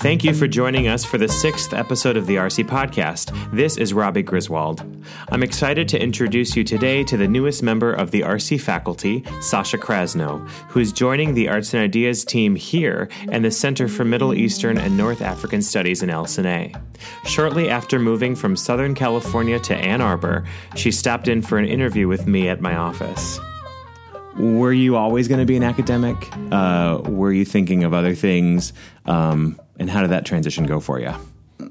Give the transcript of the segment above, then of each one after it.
Thank you for joining us for the sixth episode of the RC Podcast. This is Robbie Griswold. I'm excited to introduce you today to the newest member of the RC faculty, Sascha Crasnow, who is joining the Arts and Ideas team here and the Center for Middle Eastern and North African Studies in LSA. Shortly after moving from Southern California to Ann Arbor, she stopped in for an interview with me at my office. Were you always going to be an academic? Uh, were you thinking of other things? Um, and how did that transition go for you?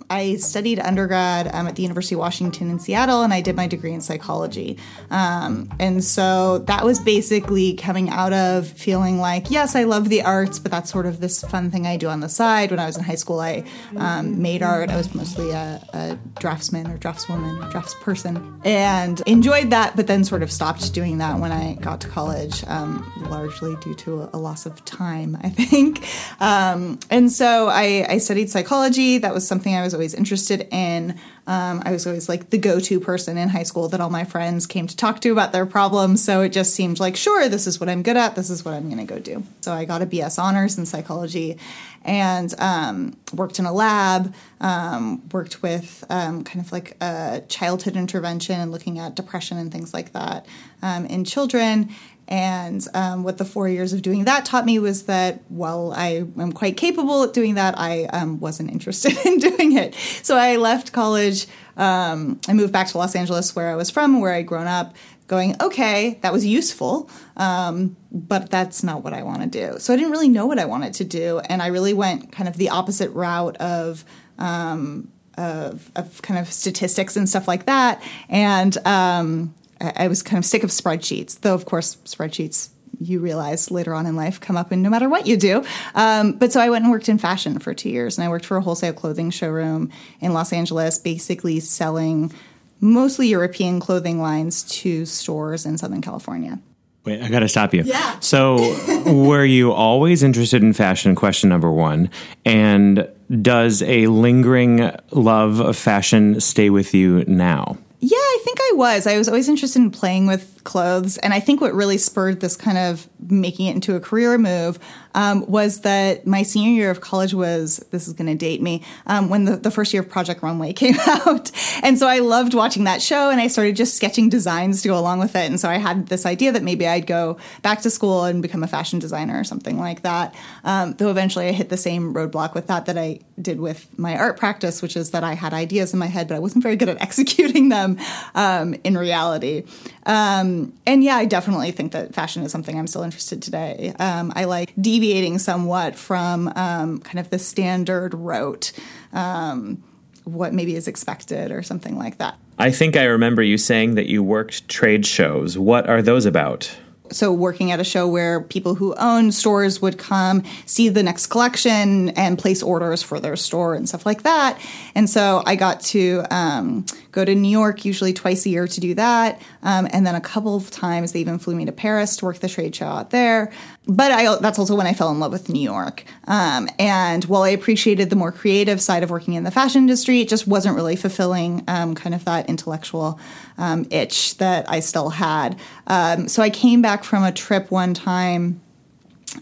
I studied undergrad um, at the University of Washington in Seattle, and I did my degree in psychology. Um, and so that was basically coming out of feeling like, yes, I love the arts, but that's sort of this fun thing I do on the side. When I was in high school, I um, made art. I was mostly a, a draftsman or draftswoman or draftsperson, and enjoyed that, but then sort of stopped doing that when I got to college, um, largely due to a, loss of time, I think. Um, and so I, I studied psychology. That was something I was always interested in. Um, I was always like the go to person in high school that all my friends came to talk to about their problems. So it just seemed like, sure, this is what I'm good at. This is what I'm going to go do. So I got a BS honors in psychology and um, worked in a lab, um, worked with um, kind of like a childhood intervention and looking at depression and things like that um, in children. And um, what the four years of doing that taught me was that while I am quite capable at doing that, I um, wasn't interested in doing it. So I left college. Um, I moved back to Los Angeles, where I was from, where I'd grown up, going, okay, that was useful, um, but that's not what I want to do. So I didn't really know what I wanted to do. And I really went kind of the opposite route of. Um, of, of, kind of statistics and stuff like that, and um, I was kind of sick of spreadsheets, though, of course, spreadsheets you realize later on in life come up in no matter what you do. Um, but so I went and worked in fashion for two years, and I worked for a wholesale clothing showroom in Los Angeles, basically selling mostly European clothing lines to stores in Southern California. Wait, I got to stop you. Yeah. So, were you always interested in fashion? Question number one. And does a lingering love of fashion stay with you now? Yeah, I think I was. I was always interested in playing with clothes. And I think what really spurred this kind of making it into a career move um, was that my senior year of college was this is going to date me um, when the, the first year of Project Runway came out. and so I loved watching that show and I started just sketching designs to go along with it. And so I had this idea that maybe I'd go back to school and become a fashion designer or something like that. Um, though eventually I hit the same roadblock with that that I did with my art practice, which is that I had ideas in my head, but I wasn't very good at executing them um, in reality. Um, and yeah, I definitely think that fashion is something I'm still interested today. Um, I like deviating somewhat from um, kind of the standard rote, um, what maybe is expected or something like that. I think I remember you saying that you worked trade shows. What are those about? so working at a show where people who own stores would come see the next collection and place orders for their store and stuff like that and so i got to um, go to new york usually twice a year to do that um, and then a couple of times they even flew me to paris to work the trade show out there but I, that's also when I fell in love with New York. Um, and while I appreciated the more creative side of working in the fashion industry, it just wasn't really fulfilling um, kind of that intellectual um, itch that I still had. Um, so I came back from a trip one time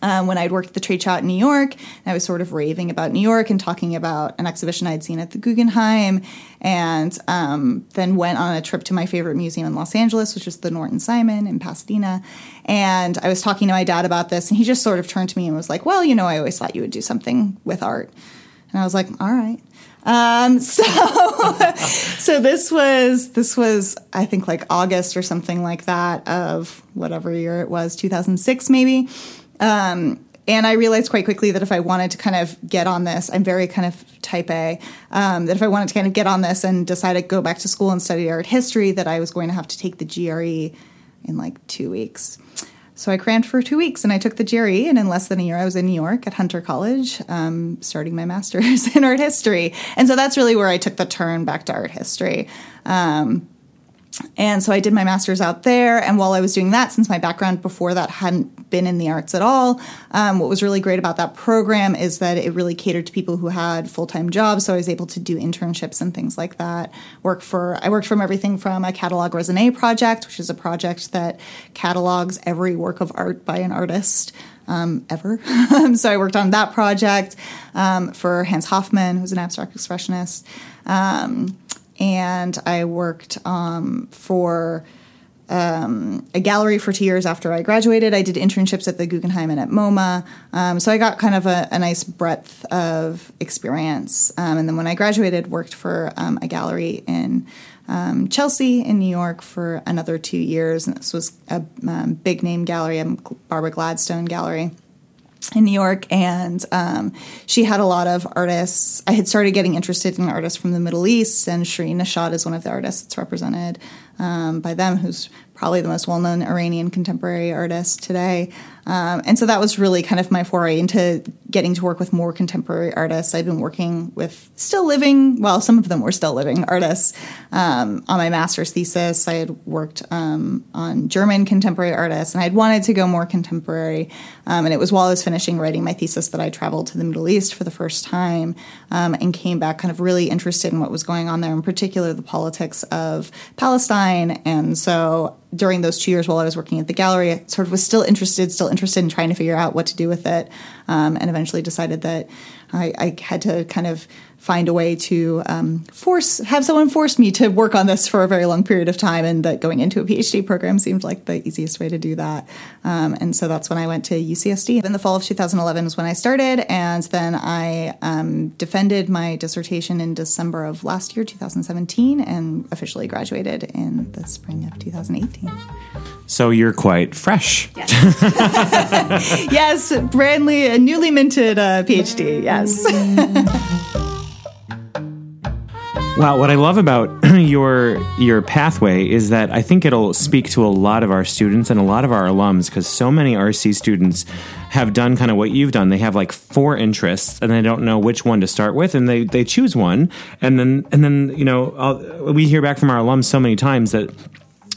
um, when I'd worked at the trade show in New York, I was sort of raving about New York and talking about an exhibition I'd seen at the Guggenheim, and um, then went on a trip to my favorite museum in Los Angeles, which is the Norton Simon in Pasadena. And I was talking to my dad about this, and he just sort of turned to me and was like, "Well, you know, I always thought you would do something with art." And I was like, "All right." Um, so, so this was this was I think like August or something like that of whatever year it was, 2006 maybe. Um, and I realized quite quickly that if I wanted to kind of get on this, I'm very kind of type A, um, that if I wanted to kind of get on this and decide to go back to school and study art history, that I was going to have to take the GRE in like two weeks. So I crammed for two weeks and I took the GRE, and in less than a year, I was in New York at Hunter College, um, starting my master's in art history. And so that's really where I took the turn back to art history. Um, and so I did my master's out there. And while I was doing that, since my background before that hadn't been in the arts at all, um, what was really great about that program is that it really catered to people who had full time jobs. So I was able to do internships and things like that. Work for I worked from everything from a catalog raisonné project, which is a project that catalogs every work of art by an artist. Um, ever. so I worked on that project um, for Hans Hofmann, who's an abstract expressionist. Um, and I worked um, for um, a gallery for two years after I graduated. I did internships at the Guggenheim and at MoMA, um, so I got kind of a, a nice breadth of experience. Um, and then when I graduated, worked for um, a gallery in um, Chelsea in New York for another two years. And this was a big name gallery, a Barbara Gladstone gallery in New York, and um, she had a lot of artists. I had started getting interested in artists from the Middle East, and Shirin Neshat is one of the artists that's represented um, by them, who's probably the most well known Iranian contemporary artist today. Um, and so that was really kind of my foray into getting to work with more contemporary artists. I've been working with still living, well, some of them were still living artists um, on my master's thesis. I had worked um, on German contemporary artists, and I'd wanted to go more contemporary. Um, and it was while I was finishing writing my thesis that I traveled to the Middle East for the first time um, and came back kind of really interested in what was going on there, in particular the politics of Palestine. And so during those two years while I was working at the gallery, I sort of was still interested, still interested in trying to figure out what to do with it, um, and eventually decided that I, I, had to kind of find a way to um, force have someone force me to work on this for a very long period of time, and that going into a PhD program seemed like the easiest way to do that. Um, and so that's when I went to UCSD. In the fall of 2011 was when I started, and then I um, defended my dissertation in December of last year, 2017, and officially graduated in the spring of 2018. So you're quite fresh. Yes, yes brandly, a newly minted uh, PhD. Yes. Wow, what I love about your your pathway is that I think it'll speak to a lot of our students and a lot of our alums because so many RC students have done kind of what you've done. They have like four interests and they don't know which one to start with, and they they choose one, and then and then you know I'll, we hear back from our alums so many times that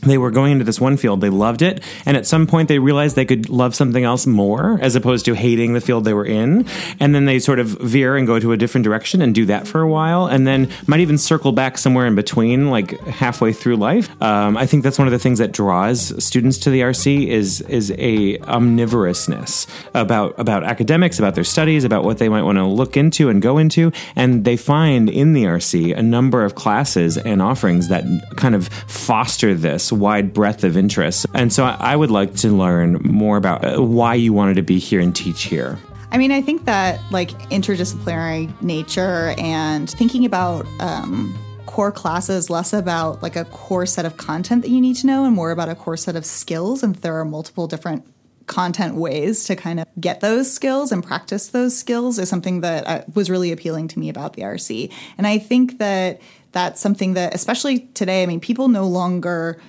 they were going into this one field, they loved it, and at some point they realized they could love something else more as opposed to hating the field they were in. And then they sort of veer and go to a different direction and do that for a while, and then might even circle back somewhere in between, like halfway through life. Um, I think that's one of the things that draws students to the RC is is a omnivorousness about about academics, about their studies, about what they might want to look into and go into, and they find in the RC a number of classes and offerings that kind of foster this wide breadth of interests. And so I would like to learn more about uh, why you wanted to be here and teach here. I mean, I think that like interdisciplinary nature and thinking about um, core classes less about like a core set of content that you need to know and more about a core set of skills. And there are multiple different content ways to kind of get those skills and practice those skills is something that uh, was really appealing to me about the RC. And I think that that's something that, especially today, I mean, people no longer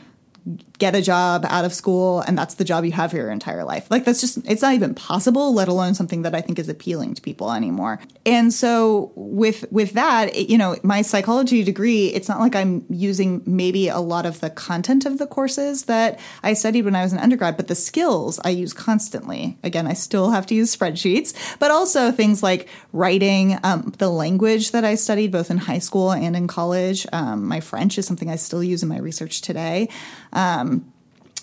get a job out of school and that's the job you have for your entire life. Like that's just it's not even possible, let alone something that I think is appealing to people anymore. And so with with that, it, you know, my psychology degree, it's not like I'm using maybe a lot of the content of the courses that I studied when I was an undergrad, but the skills I use constantly. Again, I still have to use spreadsheets, but also things like writing, um, the language that I studied both in high school and in college. Um, my French is something I still use in my research today. Um,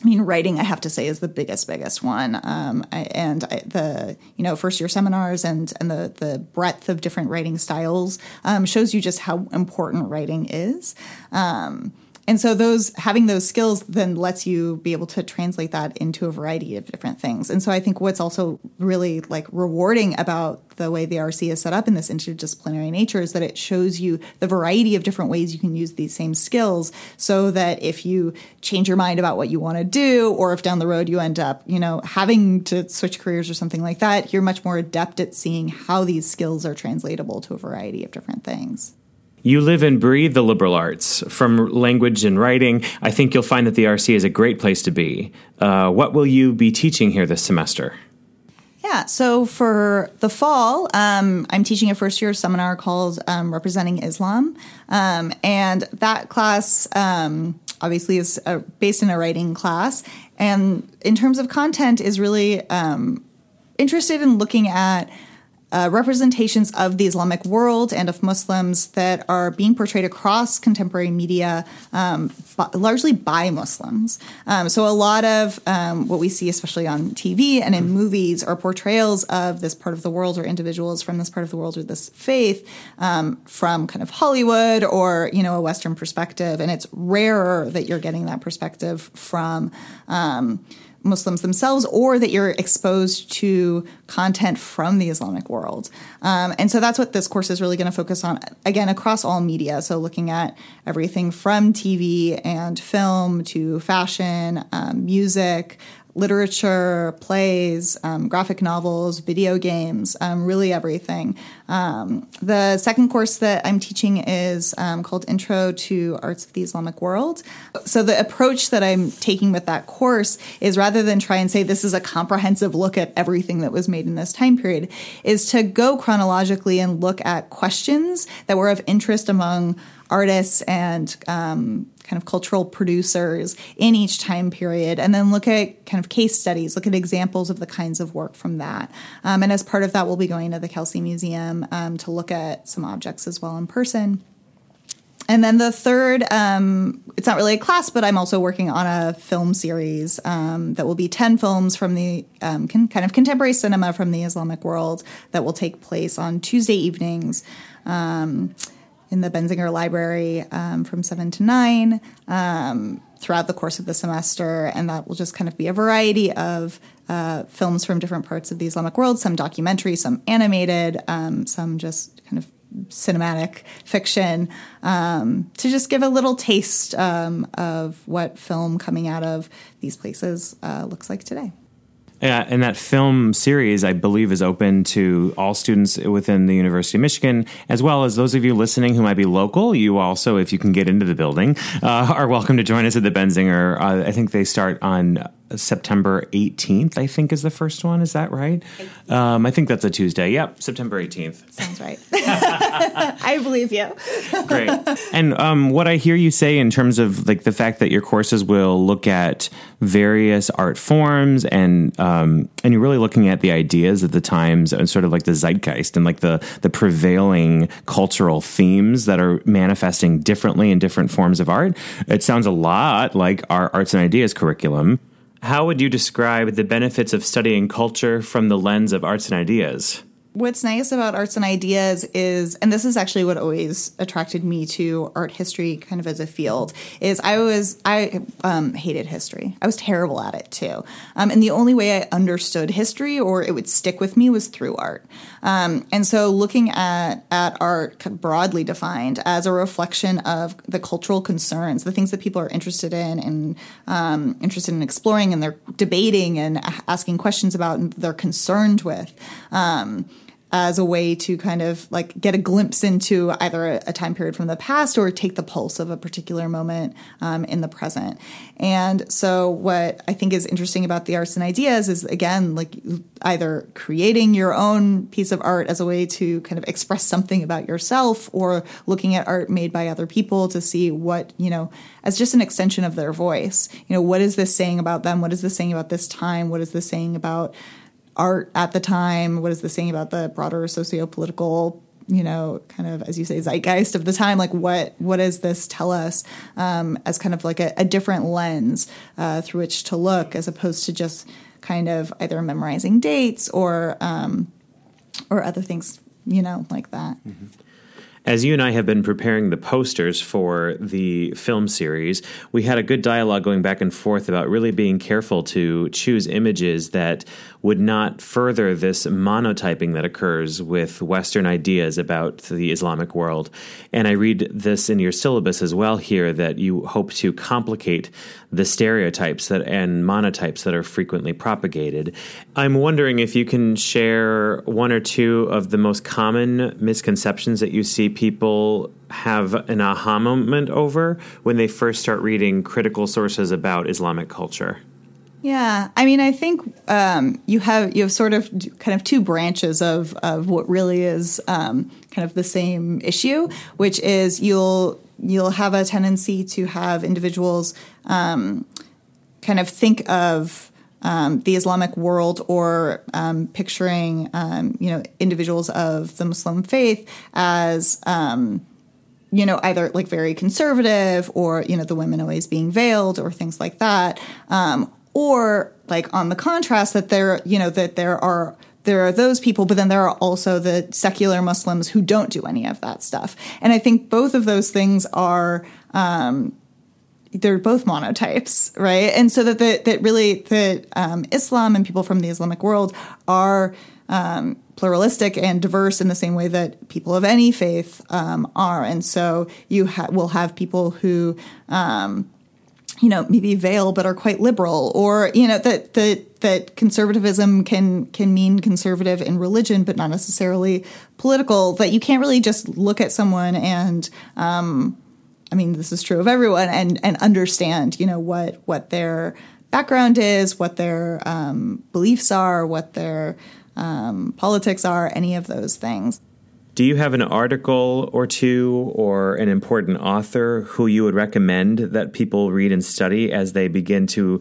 I mean, writing, I have to say, is the biggest, biggest one. Um, and I, the you know first year seminars and and the the breadth of different writing styles um, shows you just how important writing is. Um, and so those having those skills then lets you be able to translate that into a variety of different things. And so i think what's also really like rewarding about the way the rc is set up in this interdisciplinary nature is that it shows you the variety of different ways you can use these same skills so that if you change your mind about what you want to do or if down the road you end up you know having to switch careers or something like that you're much more adept at seeing how these skills are translatable to a variety of different things you live and breathe the liberal arts from language and writing. I think you'll find that the RC is a great place to be. Uh, what will you be teaching here this semester? Yeah, so for the fall, um, I'm teaching a first year seminar called um, Representing Islam. Um, and that class um, obviously is uh, based in a writing class, and in terms of content, is really um, interested in looking at uh, representations of the Islamic world and of Muslims that are being portrayed across contemporary media, um, largely by Muslims. Um, so, a lot of um, what we see, especially on TV and in movies, are portrayals of this part of the world or individuals from this part of the world or this faith um, from kind of Hollywood or you know a Western perspective, and it's rarer that you're getting that perspective from um, Muslims themselves or that you're exposed to content from the Islamic world. Um, and so that's what this course is really going to focus on, again, across all media. So looking at everything from TV and film to fashion, um, music, literature, plays, um, graphic novels, video games, um, really everything. Um, the second course that I'm teaching is um, called Intro to Arts of the Islamic World. So the approach that I'm taking with that course is rather than try and say this is a comprehensive look at everything that was made in this time period, is to go chronologically and look at questions that were of interest among artists and um, kind of cultural producers in each time period, and then look at kind of case studies, look at examples of the kinds of work from that. Um, and as part of that, we'll be going to the Kelsey Museum um, to look at some objects as well in person. And then the third, um, it's not really a class, but I'm also working on a film series um, that will be 10 films from the um, con- kind of contemporary cinema from the Islamic world that will take place on Tuesday evenings. Um, in the Benzinger Library um, from 7 to 9 um, throughout the course of the semester. And that will just kind of be a variety of uh, films from different parts of the Islamic world, some documentary, some animated, um, some just kind of cinematic fiction, um, to just give a little taste um, of what film coming out of these places uh, looks like today. Yeah, and that film series, I believe, is open to all students within the University of Michigan, as well as those of you listening who might be local. You also, if you can get into the building, uh, are welcome to join us at the Benzinger. Uh, I think they start on September 18th, I think is the first one. Is that right? Um, I think that's a Tuesday. Yep, September 18th. Sounds right. I believe you. Great. And um, what I hear you say in terms of like the fact that your courses will look at various art forms and um, and you're really looking at the ideas of the times and sort of like the zeitgeist and like the the prevailing cultural themes that are manifesting differently in different forms of art. It sounds a lot like our arts and ideas curriculum. How would you describe the benefits of studying culture from the lens of arts and ideas? What's nice about arts and ideas is and this is actually what always attracted me to art history kind of as a field is i was i um, hated history. I was terrible at it too. Um, and the only way i understood history or it would stick with me was through art. Um, and so looking at at art broadly defined as a reflection of the cultural concerns the things that people are interested in and um, interested in exploring and they're debating and asking questions about and they're concerned with um, as a way to kind of like get a glimpse into either a, time period from the past or take the pulse of a particular moment um, in the present. And so, what I think is interesting about the arts and ideas is again, like either creating your own piece of art as a way to kind of express something about yourself or looking at art made by other people to see what, you know, as just an extension of their voice. You know, what is this saying about them? What is this saying about this time? What is this saying about art at the time? What is this saying about the broader socio-political you know, kind of as you say, zeitgeist of the time. Like, what what does this tell us um, as kind of like a, a different lens uh, through which to look, as opposed to just kind of either memorizing dates or um, or other things, you know, like that. Mm-hmm. As you and I have been preparing the posters for the film series, we had a good dialogue going back and forth about really being careful to choose images that would not further this monotyping that occurs with Western ideas about the Islamic world. And I read this in your syllabus as well here that you hope to complicate the stereotypes that and monotypes that are frequently propagated. I'm wondering if you can share one or two of the most common misconceptions that you see people have an aha moment over when they first start reading critical sources about Islamic culture. Yeah, I mean, I think um, you have you have sort of kind of two branches of of what really is um, kind of the same issue, which is you'll you'll have a tendency to have individuals um, kind of think of um, the Islamic world or um, picturing, um, you know, individuals of the Muslim faith as, um, you know, either like very conservative or, you know, the women always being veiled or things like that. Um, or like on the contrast that there, you know, that there are there are those people, but then there are also the secular Muslims who don't do any of that stuff. And I think both of those things are um, they're both monotypes, right? And so that the, that really that um, Islam and people from the Islamic world are um, pluralistic and diverse in the same way that people of any faith um, are. And so you ha- will have people who um, you know maybe veil but are quite liberal or you know that that that conservatism can can mean conservative in religion but not necessarily political that you can't really just look at someone and um, I mean, this is true of everyone, and and understand, you know, what what their background is, what their um, beliefs are, what their um, politics are, any of those things. Do you have an article or two or an important author who you would recommend that people read and study as they begin to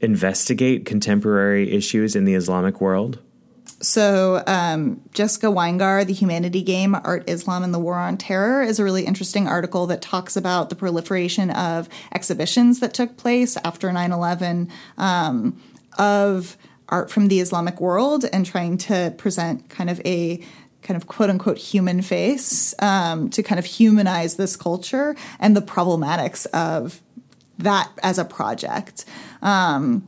investigate contemporary issues in the Islamic world? So, um, Jessica Winegar, The Humanity Game Art, Islam, and the War on Terror, is a really interesting article that talks about the proliferation of exhibitions that took place after 9 11 um, of art from the Islamic world and trying to present kind of a kind of quote unquote human face um, to kind of humanize this culture and the problematics of that as a project. Um,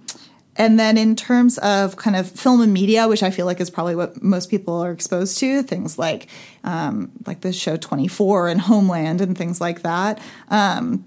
and then in terms of kind of film and media, which I feel like is probably what most people are exposed to, things like um, like the show 24 and Homeland and things like that. Um,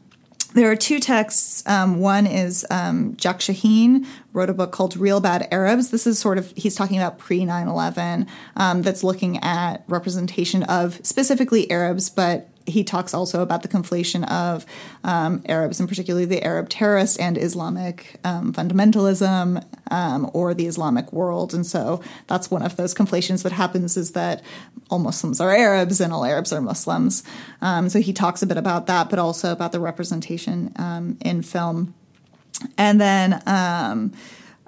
there are two texts. Um, one is um, Jack Shaheen wrote a book called Real Bad Arabs. This is sort of, he's talking about pre 9 11, um, that's looking at representation of specifically Arabs, but he talks also about the conflation of um, Arabs, and particularly the Arab terrorist and Islamic um, fundamentalism um, or the Islamic world. And so that's one of those conflations that happens is that all Muslims are Arabs and all Arabs are Muslims. Um, so he talks a bit about that, but also about the representation um, in film. And then um,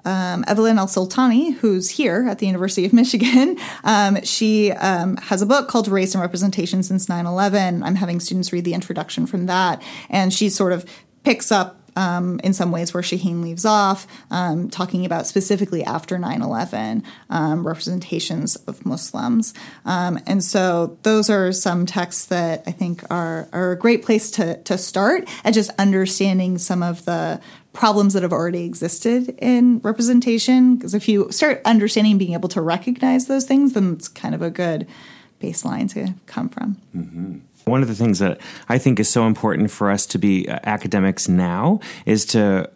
um, Evelyn Alsultany, who's here at the University of Michigan, um, she um, has a book called Race and Representation Since 9 11. I'm having students read the introduction from that. And she sort of picks up um, in some ways where Shaheen leaves off, um, talking about specifically after 9 11 um, representations of Muslims. Um, and so those are some texts that I think are, are a great place to, to start at just understanding some of the problems that have already existed in representation. Because if you start understanding, being able to recognize those things, then it's kind of a good baseline to come from. Mm-hmm. One of the things that I think is so important for us to be uh, academics now is to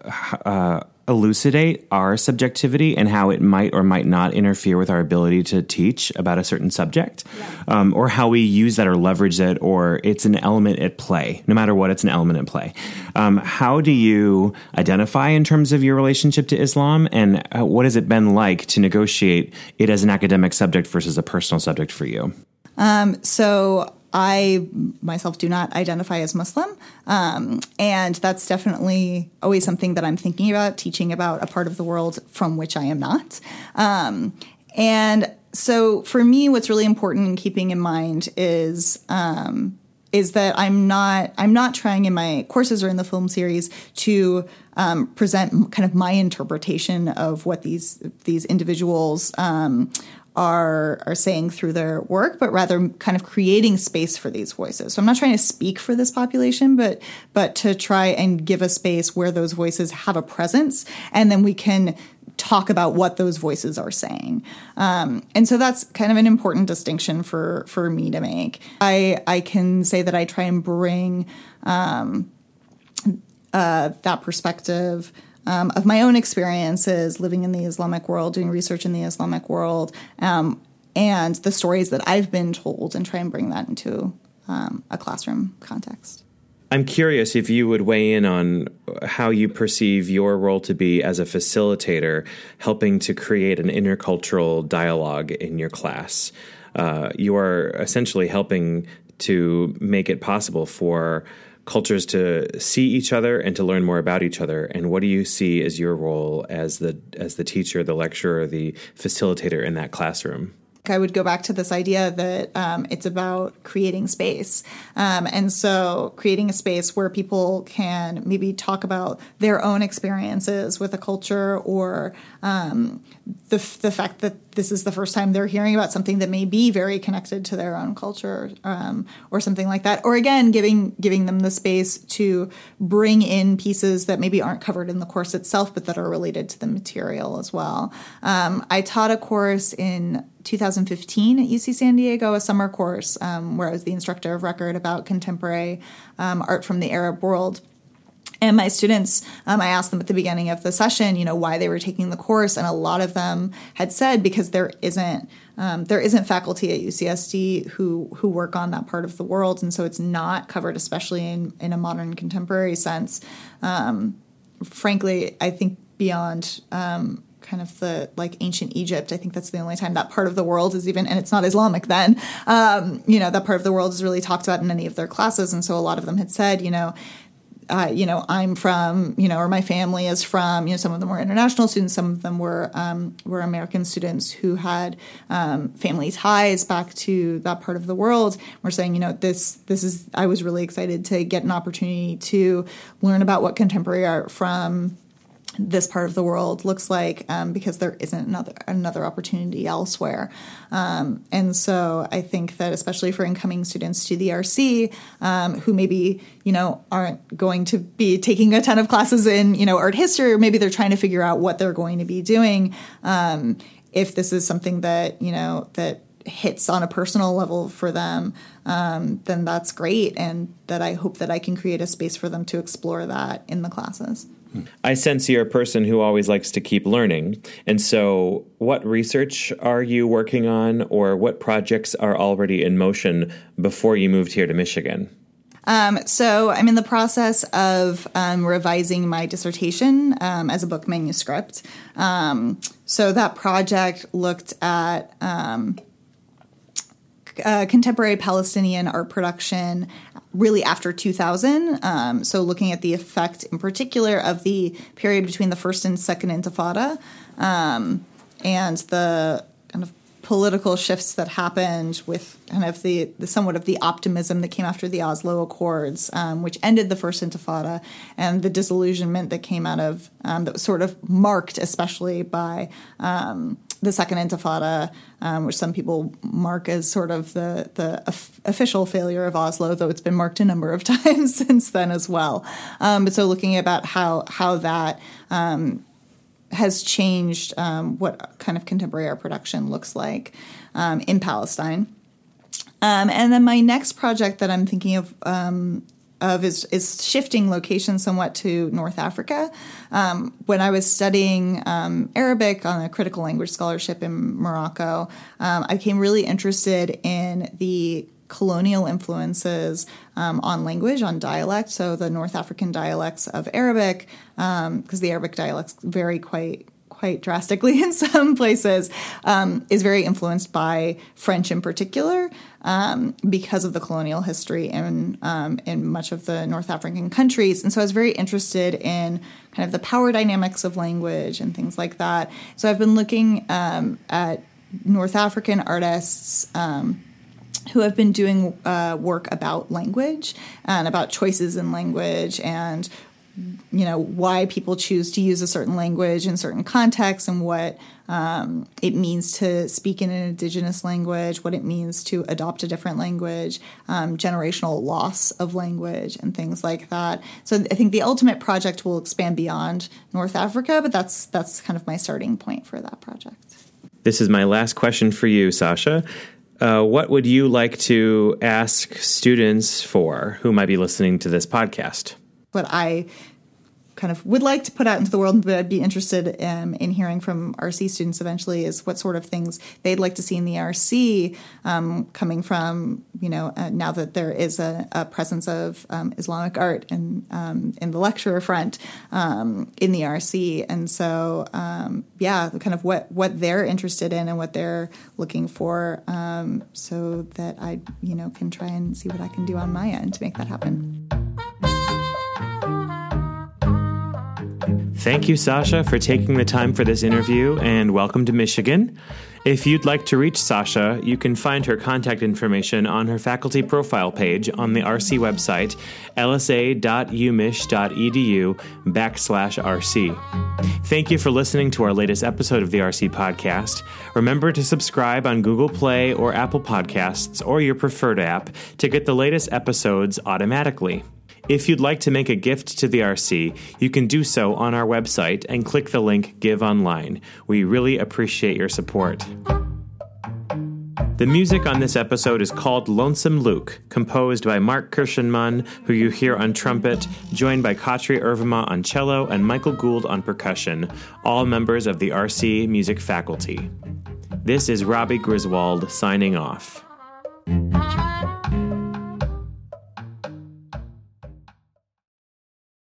uh, elucidate our subjectivity and how it might or might not interfere with our ability to teach about a certain subject, yeah. um, or how we use that or leverage it, or it's an element at play. No matter what, it's an element at play. Um, how do you identify in terms of your relationship to Islam, and uh, what has it been like to negotiate it as an academic subject versus a personal subject for you? Um, so I myself do not identify as Muslim. Um, and that's definitely always something that I'm thinking about, teaching about a part of the world from which I am not. Um, and so for me, what's really important in keeping in mind is. Um, is that I'm not I'm not trying in my courses or in the film series to um, present kind of my interpretation of what these these individuals um, are are saying through their work, but rather kind of creating space for these voices. So I'm not trying to speak for this population, but but to try and give a space where those voices have a presence, and then we can talk about what those voices are saying. Um, and so that's kind of an important distinction for for me to make. I I can say that I try and bring um, uh, that perspective um, of my own experiences living in the Islamic world, doing research in the Islamic world, um, and the stories that I've been told, and try and bring that into um, a classroom context. I'm curious if you would weigh in on how you perceive your role to be as a facilitator, helping to create an intercultural dialogue in your class. Uh, you are essentially helping to make it possible for cultures to see each other and to learn more about each other. And what do you see as your role as the as the teacher, the lecturer, the facilitator in that classroom? I would go back to this idea that um, it's about creating space. Um, and so, creating a space where people can maybe talk about their own experiences with a culture or um, the, the fact that this is the first time they're hearing about something that may be very connected to their own culture um, or something like that. Or again, giving, giving them the space to bring in pieces that maybe aren't covered in the course itself, but that are related to the material as well. Um, I taught a course in 2015 at UC San Diego, a summer course um, where I was the instructor of record about contemporary um, art from the Arab world. And my students, um, I asked them at the beginning of the session, you know, why they were taking the course, and a lot of them had said because there isn't um, there isn't faculty at UCSD who who work on that part of the world, and so it's not covered, especially in in a modern contemporary sense. Um, frankly, I think beyond um, kind of the like ancient Egypt. I think that's the only time that part of the world is even, and it's not Islamic then. Um, you know, that part of the world is really talked about in any of their classes, and so a lot of them had said, you know. You know, I'm from, you know, or my family is from, you know, some of them were international students, some of them were um, were American students who had um, family ties back to that part of the world. We're saying, you know, this this is. I was really excited to get an opportunity to learn about what contemporary art from this part of the world looks like um, because there isn't another another opportunity elsewhere. Um, and so I think that especially for incoming students to the RC um, who maybe you know aren't going to be taking a ton of classes in you know art history or maybe they're trying to figure out what they're going to be doing. Um, if this is something that you know that hits on a personal level for them, um, then that's great, and that I hope that I can create a space for them to explore that in the classes. I sense you're a person who always likes to keep learning. And so, what research are you working on, or what projects are already in motion before you moved here to Michigan? Um, so, I'm in the process of um, revising my dissertation um, as a book manuscript. Um, so, that project looked at um, uh, contemporary Palestinian art production really after 2000. Um, so, looking at the effect in particular of the period between the first and second Intifada um, and the kind of political shifts that happened with kind of the, the somewhat of the optimism that came after the Oslo Accords, um, which ended the first Intifada, and the disillusionment that came out of um, that was sort of marked, especially by um, the second Intifada, um, which some people mark as sort of the the official failure of Oslo, though it's been marked a number of times since then as well. Um, but so looking about how how that um, has changed um, what kind of contemporary art production looks like um, in Palestine. Um, and then my next project that I'm thinking of of is, is shifting location somewhat to North Africa. Um, when I was studying um, Arabic on a critical language scholarship in Morocco, um, I became really interested in the colonial influences um, on language, on dialect. So the North African dialects of Arabic, because um, the Arabic dialects vary quite quite drastically in some places, um, is very influenced by French in particular um, because of the colonial history in um, in much of the North African countries. And so I was very interested in kind of the power dynamics of language and things like that. So I've been looking um, at North African artists um, who have been doing uh, work about language and about choices in language and you know why people choose to use a certain language in certain contexts and what um, it means to speak in an indigenous language what it means to adopt a different language um, generational loss of language and things like that. So i think the ultimate project will expand beyond north africa but that's that's kind of my starting point for that project. This is my last question for you sascha. Uh, what would you like to ask students for who might be listening to this podcast what I kind of would like to put out into the world, but I'd be interested in hearing from RC students eventually is what sort of things they'd like to see in the RC um, coming from, you know, uh, now that there is a, a presence of um, Islamic art in, um, in the lecturer front um, in the RC. And so, um, yeah, kind of what, what they're interested in and what they're looking for so that I, you know, can try and see what I can do on my end to make that happen. Thank you, Sascha, for taking the time for this interview, and welcome to Michigan. If you'd like to reach Sascha, you can find her contact information on her faculty profile page on the RC website, lsa.umich.edu backslash RC. Thank you for listening to our latest episode of the RC podcast. Remember to subscribe on Google Play or Apple Podcasts or your preferred app to get the latest episodes automatically. If you'd like to make a gift to the RC, you can do so on our website and click the link Give Online. We really appreciate your support. The music on this episode is called Lonesome Luke, composed by Mark Kirschenmann, who you hear on trumpet, joined by Katri Ervamaa on cello and Michael Gould on percussion, all members of the RC music faculty. This is Robbie Griswold signing off.